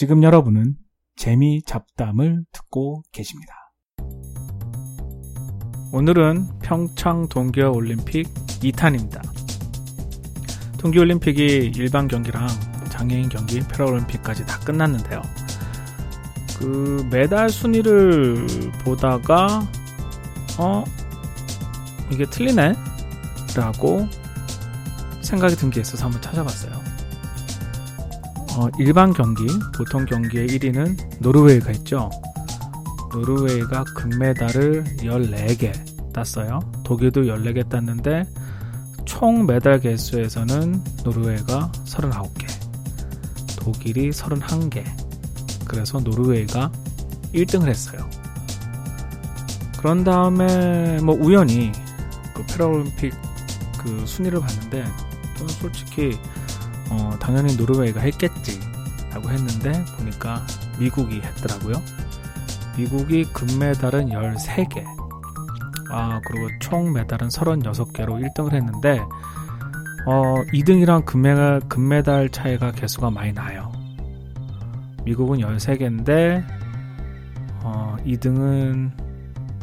지금 여러분은 재미 잡담을 듣고 계십니다. 오늘은 평창 동계올림픽 2탄입니다. 동계올림픽이 일반 경기랑 장애인 경기, 패럴림픽까지 다 끝났는데요. 그 메달 순위를 보다가 어 이게 틀리네 라고 생각이 든 게 있어서 한번 찾아봤어요. 어, 일반 경기, 보통 경기의 1위는 노르웨이가 있죠. 노르웨이가 금메달을 14개 땄어요. 독일도 14개 땄는데 총 메달 개수에서는 노르웨이가 39개, 독일이 31개. 그래서 노르웨이가 1등을 했어요. 그런 다음에 뭐 우연히 그 패럴림픽 그 순위를 봤는데 저는 솔직히 어, 당연히 노르웨이가 했겠지 라고 했는데 보니까 미국이 했더라고요. 미국이 금메달은 13개 아 그리고 총 메달은 36개로 1등을 했는데 어, 2등이랑 금메달, 금메달 차이가 개수가 많이 나요. 미국은 13개인데 어, 2등은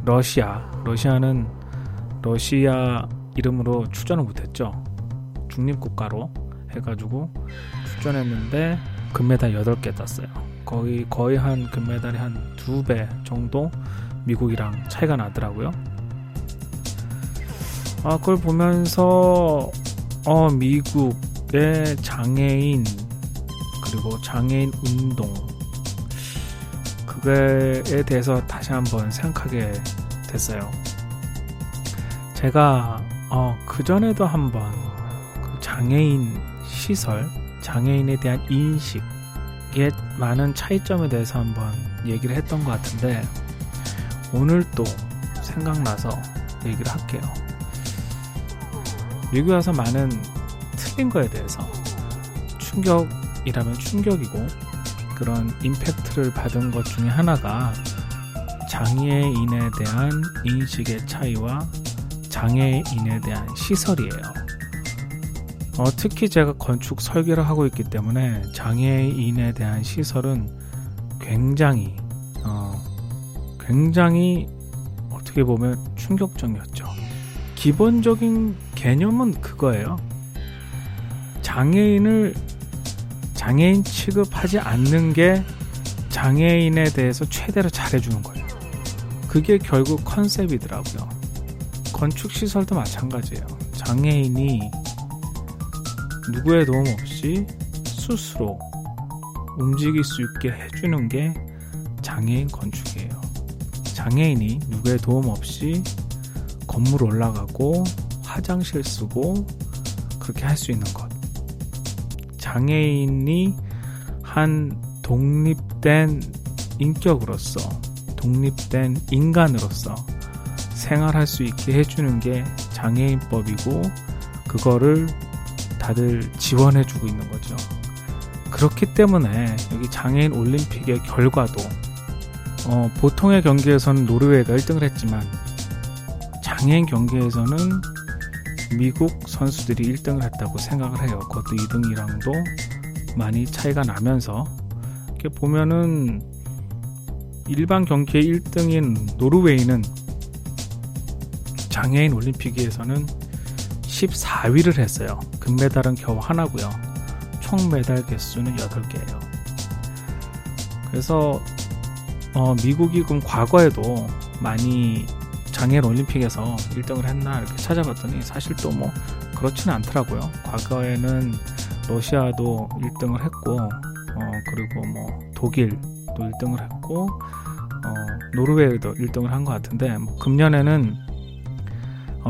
러시아 러시아는 러시아 이름으로 출전을 못했죠. 중립국가로 해가지고 출전했는데 금메달 8개 땄어요. 거의 거의 한 금메달이 한 두 배 정도 미국이랑 차이가 나더라고요. 아 그걸 보면서 어 미국의 장애인 그리고 장애인 운동 그거에 대해서 다시 한번 생각하게 됐어요. 제가 어, 그 전에도 한번 그 장애인 시설, 장애인에 대한 인식의 많은 차이점에 대해서 한번 얘기를 했던 것 같은데 오늘 또 생각나서 얘기를 할게요. 미국에 와서 많은 틀린 거에 대해서 충격이라면 충격이고 그런 임팩트를 받은 것 중에 하나가 장애인에 대한 인식의 차이와 장애인에 대한 시설이에요. 어, 특히 제가 건축 설계를 하고 있기 때문에 장애인에 대한 시설은 굉장히 어, 굉장히 어떻게 보면 충격적이었죠. 기본적인 개념은 그거예요. 장애인을 장애인 취급하지 않는 게 장애인에 대해서 최대로 잘해주는 거예요. 그게 결국 컨셉이더라고요. 건축 시설도 마찬가지예요. 장애인이 누구의 도움 없이 스스로 움직일 수 있게 해주는 게 장애인 건축이에요. 장애인이 누구의 도움 없이 건물 올라가고 화장실 쓰고 그렇게 할 수 있는 것. 장애인이 한 독립된 인격으로서, 독립된 인간으로서 생활할 수 있게 해주는 게 장애인법이고, 그거를 다들 지원해주고 있는 거죠. 그렇기 때문에 여기 장애인 올림픽의 결과도 어, 보통의 경기에서는 노르웨이가 1등을 했지만 장애인 경기에서는 미국 선수들이 1등을 했다고 생각을 해요. 그것도 2등이랑도 많이 차이가 나면서 이렇게 보면은 일반 경기의 1등인 노르웨이는 장애인 올림픽에서는 14위를 했어요. 금메달은 겨우 하나고요. 총 메달 개수는 8개예요. 그래서 어, 미국이 그럼 과거에도 많이 장애인 올림픽에서 1등을 했나 이렇게 찾아봤더니 사실 또 뭐 그렇지는 않더라고요. 과거에는 러시아도 1등을 했고 어, 그리고 뭐 독일도 1등을 했고 어, 노르웨이도 1등을 한 것 같은데 뭐 금년에는 어,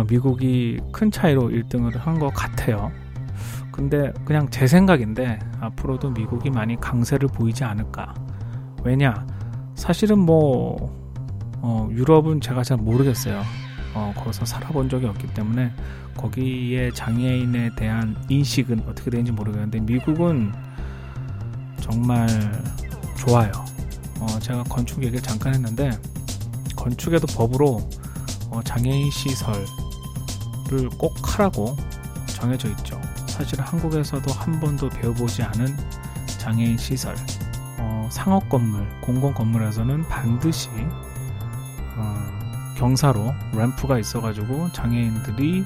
미국이 큰 차이로 1등을 한 것 같아요. 근데 그냥 제 생각인데 앞으로도 미국이 많이 강세를 보이지 않을까. 왜냐? 사실은 뭐 어, 유럽은 제가 잘 모르겠어요. 어, 거기서 살아본 적이 없기 때문에 거기에 장애인에 대한 인식은 어떻게 되는지 모르겠는데 미국은 정말 좋아요. 어, 제가 건축 얘기를 잠깐 했는데 건축에도 법으로 어, 장애인 시설 을꼭 하라고 정해져 있죠. 사실 한국에서도 한 번도 배워보지 않은 장애인 시설. 어, 뭐 상업 건물, 공공 건물에서는 반드시 어, 경사로 램프가 있어가지고 장애인들이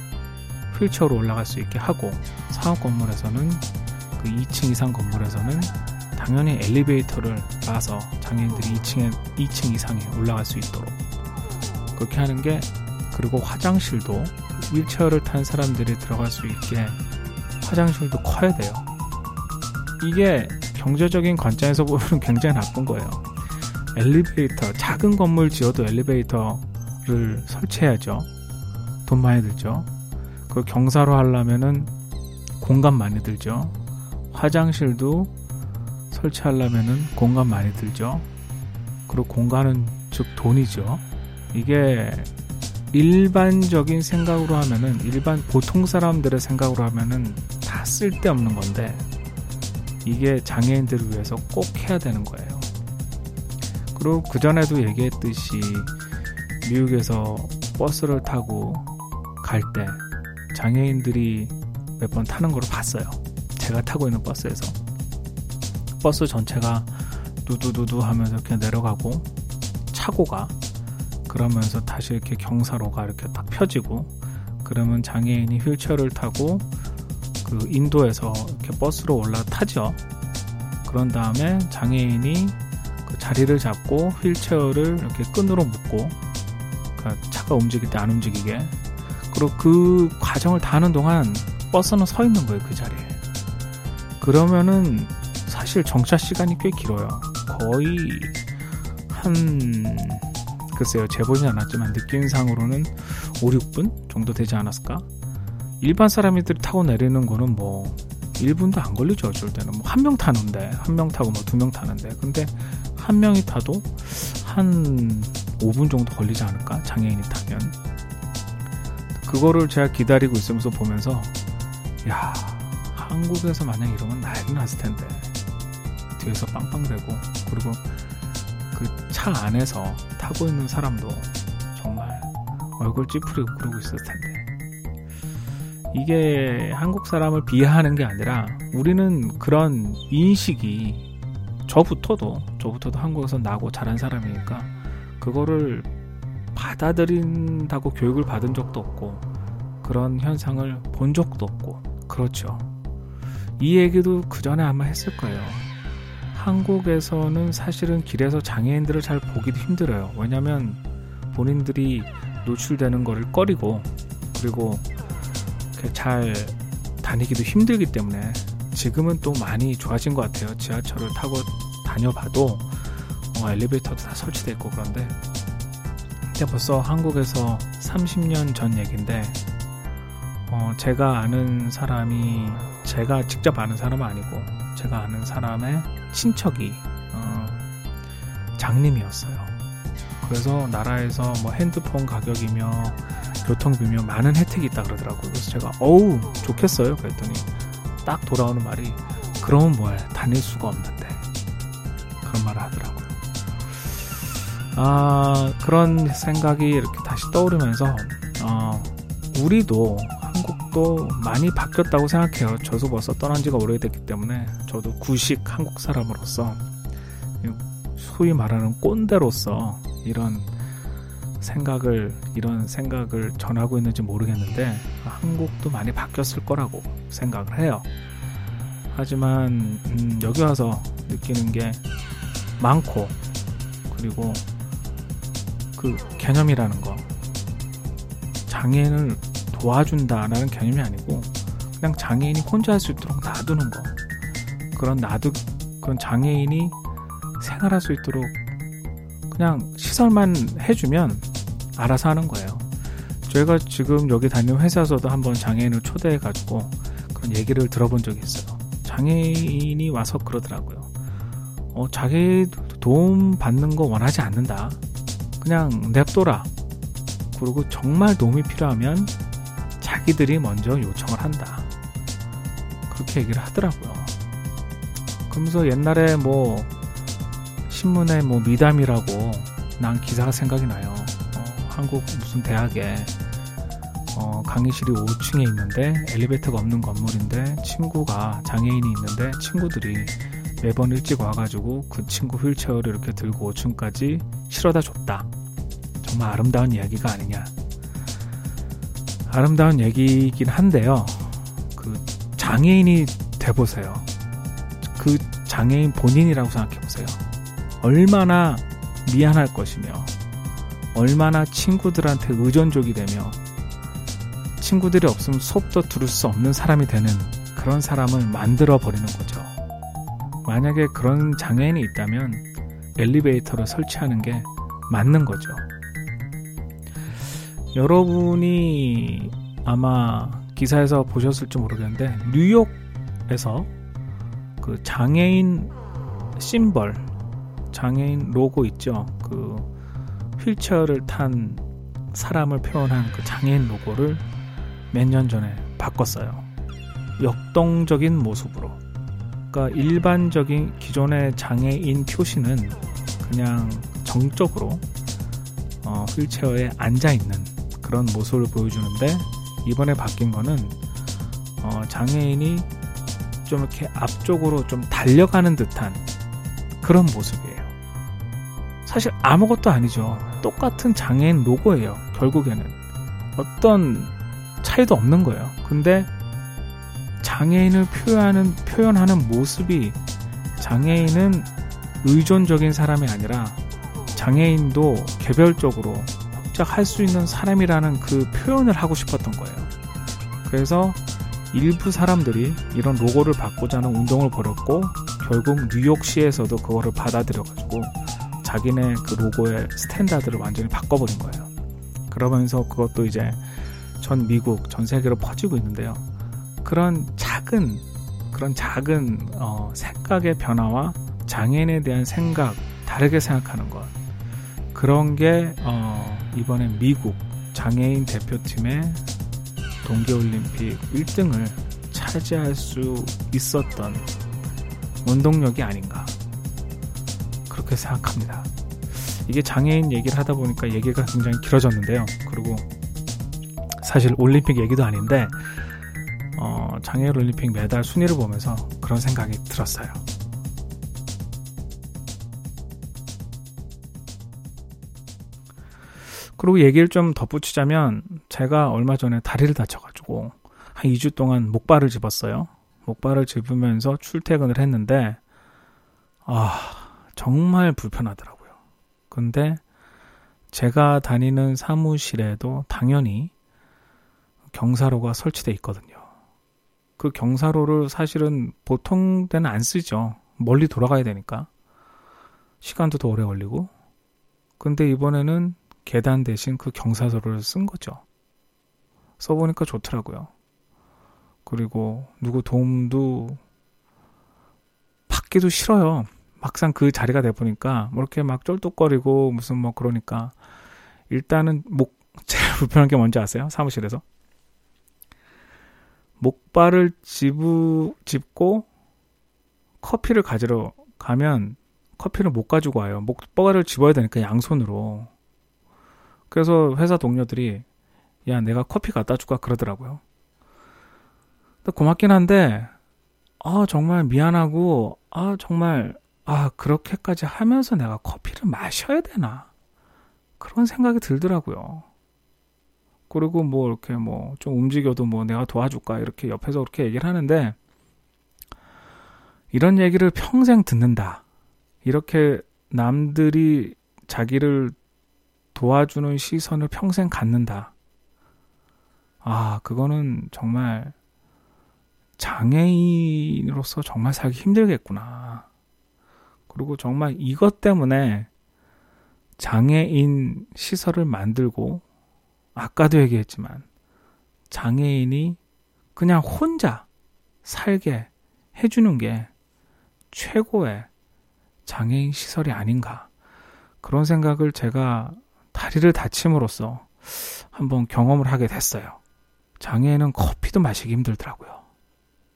휠체어로 올라갈 수 있게 하고 상업 건물에서는 그 2층 이상 건물에서는 당연히 엘리베이터를 놔서 장애인들이 2층에 2층 이상에 올라갈 수 있도록 그렇게 하는 게 그리고 화장실도 휠체어를 탄 사람들이 들어갈 수 있게 화장실도 커야 돼요. 이게 경제적인 관점에서 보면 굉장히 나쁜 거예요. 엘리베이터, 작은 건물 지어도 엘리베이터를 설치해야죠. 돈 많이 들죠. 그 경사로 하려면은 공간 많이 들죠. 화장실도 설치하려면은 공간 많이 들죠. 그리고 공간은 즉 돈이죠. 이게 일반적인 생각으로 하면은 일반 보통 사람들의 생각으로 하면은 다 쓸데없는 건데 이게 장애인들을 위해서 꼭 해야 되는 거예요. 그리고 그 전에도 얘기했듯이 미국에서 버스를 타고 갈 때 장애인들이 몇 번 타는 걸 봤어요. 제가 타고 있는 버스에서. 버스 전체가 두두두두 하면서 이렇게 내려가고 차고가 그러면서 다시 이렇게 경사로가 이렇게 딱 펴지고 그러면 장애인이 휠체어를 타고 그 인도에서 이렇게 버스로 올라타죠. 그런 다음에 장애인이 그 자리를 잡고 휠체어를 이렇게 끈으로 묶고 그러니까 차가 움직일 때 안 움직이게. 그리고 그 과정을 다 하는 동안 버스는 서 있는 거예요 그 자리에. 그러면은 사실 정차 시간이 꽤 길어요. 거의 한 글쎄요 재보진 않았지만 느낌상으로는 5, 6분 정도 되지 않았을까? 일반 사람들이 타고 내리는 거는 뭐 1분도 안 걸리죠 어쩔 때는. 뭐 한 명 타는데 한 명 타고 뭐 두 명 타는데. 근데 한 명이 타도 한 5분 정도 걸리지 않을까? 장애인이 타면. 그거를 제가 기다리고 있으면서 보면서 야 한국에서 만약 이러면 난리 났을 텐데. 뒤에서 빵빵대고. 그리고 그 차 안에서 타고 있는 사람도 정말 얼굴 찌푸리고 그러고 있을 텐데 이게 한국 사람을 비하하는 게 아니라 우리는 그런 인식이 저부터도 저부터도 한국에서 나고 자란 사람이니까 그거를 받아들인다고 교육을 받은 적도 없고 그런 현상을 본 적도 없고 그렇죠. 이 얘기도 그 전에 아마 했을 거예요. 한국에서는 사실은 길에서 장애인들을 잘 보기도 힘들어요. 왜냐면 본인들이 노출되는 거를 꺼리고 그리고 잘 다니기도 힘들기 때문에 지금은 또 많이 좋아진 것 같아요. 지하철을 타고 다녀봐도 어, 엘리베이터도 다 설치되어 있고 그런데 그때 벌써 한국에서 30년 전 얘기인데 어, 제가 아는 사람이 제가 직접 아는 사람은 아니고 제가 아는 사람의 친척이 어, 장님이었어요. 그래서 나라에서 뭐 핸드폰 가격이며 교통비며 많은 혜택이 있다 그러더라고요. 그래서 제가 어우 좋겠어요. 그랬더니 딱 돌아오는 말이 그러면 뭐해 다닐 수가 없는데 그런 말을 하더라고요. 아 그런 생각이 이렇게 다시 떠오르면서 어, 우리도 한국도 많이 바뀌었다고 생각해요. 저도 벌써 떠난 지가 오래됐기 때문에 저도 구식 한국 사람으로서 소위 말하는 꼰대로서 이런 생각을 이런 생각을 전하고 있는지 모르겠는데 한국도 많이 바뀌었을 거라고 생각을 해요. 하지만 음, 여기 와서 느끼는 게 많고 그리고 그 개념이라는 거 장애인을 도와준다라는 개념이 아니고 그냥 장애인이 혼자 할 수 있도록 놔두는 거 그런 놔두 그런 장애인이 생활할 수 있도록 그냥 시설만 해주면 알아서 하는 거예요. 저희가 지금 여기 다니는 회사에서도 한번 장애인을 초대해가지고 그런 얘기를 들어본 적이 있어요. 장애인이 와서 그러더라고요. 어, 자기 도움 받는 거 원하지 않는다. 그냥 냅둬라. 그리고 정말 도움이 필요하면 자기들이 먼저 요청을 한다. 그렇게 얘기를 하더라고요. 그러면서 옛날에 뭐 신문에 뭐 미담이라고 난 기사가 생각이 나요. 어, 한국 무슨 대학에 어, 강의실이 5층에 있는데 엘리베이터가 없는 건물인데 친구가 장애인이 있는데 친구들이 매번 일찍 와가지고 그 친구 휠체어를 이렇게 들고 5층까지 실어다 줬다. 정말 아름다운 이야기가 아니냐. 아름다운 얘기이긴 한데요. 그 장애인이 돼보세요. 그 장애인 본인이라고 생각해보세요. 얼마나 미안할 것이며, 얼마나 친구들한테 의존적이 되며, 친구들이 없으면 수업도 들을 수 없는 사람이 되는 그런 사람을 만들어 버리는 거죠. 만약에 그런 장애인이 있다면 엘리베이터를 설치하는 게 맞는 거죠. 여러분이 아마 기사에서 보셨을지 모르겠는데 뉴욕에서 그 장애인 심벌, 장애인 로고 있죠. 그 휠체어를 탄 사람을 표현한 그 장애인 로고를 몇 년 전에 바꿨어요. 역동적인 모습으로. 그러니까 일반적인 기존의 장애인 표시는 그냥 정적으로 어, 휠체어에 앉아 있는 그런 모습을 보여주는데 이번에 바뀐 거는 어, 장애인이 좀 이렇게 앞쪽으로 좀 달려가는 듯한 그런 모습이에요. 사실 아무것도 아니죠. 똑같은 장애인 로고예요. 결국에는 어떤 차이도 없는 거예요. 근데 장애인을 표현하는 표현하는 모습이 장애인은 의존적인 사람이 아니라 장애인도 개별적으로 활동 할수 있는 사람이라는 그 표현을 하고 싶었던 거예요. 그래서 일부 사람들이 이런 로고를 바꾸자는 운동을 벌였고 결국 뉴욕시에서도 그거를 받아들여가지고 자기네 그 로고의 standard를 완전히 바꿔버린 거예요. 그러면서 그것도 이제 전 미국, 전 세계로 퍼지고 있는데요. 그런 작은 그런 작은 어, 생각의 변화와 장애인에 대한 생각 다르게 생각하는 것 그런 게 어, 이번에 미국 장애인 대표팀의 동계올림픽 1등을 차지할 수 있었던 원동력이 아닌가 그렇게 생각합니다. 이게 장애인 얘기를 하다 보니까 얘기가 굉장히 길어졌는데요. 그리고 사실 올림픽 얘기도 아닌데 어, 장애인 올림픽 메달 순위를 보면서 그런 생각이 들었어요. 그리고 얘기를 좀 덧붙이자면 제가 얼마 전에 다리를 다쳐가지고 한 2주 동안 목발을 집었어요. 목발을 집으면서 출퇴근을 했는데 아 정말 불편하더라고요. 근데 제가 다니는 사무실에도 당연히 경사로가 설치돼 있거든요. 그 경사로를 사실은 보통 때는 안 쓰죠. 멀리 돌아가야 되니까. 시간도 더 오래 걸리고. 근데 이번에는 계단 대신 그 경사도를 쓴 거죠. 써보니까 좋더라고요. 그리고 누구 도움도 받기도 싫어요. 막상 그 자리가 돼 보니까 뭐 이렇게 막 쫄뚝거리고 무슨 뭐 그러니까 일단은 목 제일 불편한 게 뭔지 아세요? 사무실에서 목발을 집우, 짚고 커피를 가지러 가면 커피를 못 가지고 와요. 목발을 집어야 되니까 양손으로. 그래서 회사 동료들이 야 내가 커피 갖다 줄까 그러더라고요. 고맙긴 한데 아 정말 미안하고 아 정말 아 그렇게까지 하면서 내가 커피를 마셔야 되나 그런 생각이 들더라고요. 그리고 뭐 이렇게 뭐 좀 움직여도 뭐 내가 도와줄까 이렇게 옆에서 그렇게 얘기를 하는데 이런 얘기를 평생 듣는다. 이렇게 남들이 자기를 도와주는 시선을 평생 갖는다. 아, 그거는 정말 장애인으로서 정말 살기 힘들겠구나. 그리고 정말 이것 때문에 장애인 시설을 만들고, 아까도 얘기했지만, 장애인이 그냥 혼자 살게 해주는 게 최고의 장애인 시설이 아닌가. 그런 생각을 제가 다리를 다침으로써 한번 경험을 하게 됐어요. 장애인은 커피도 마시기 힘들더라고요.